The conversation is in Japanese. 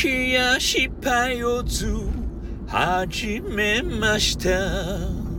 気や失敗をず始めました。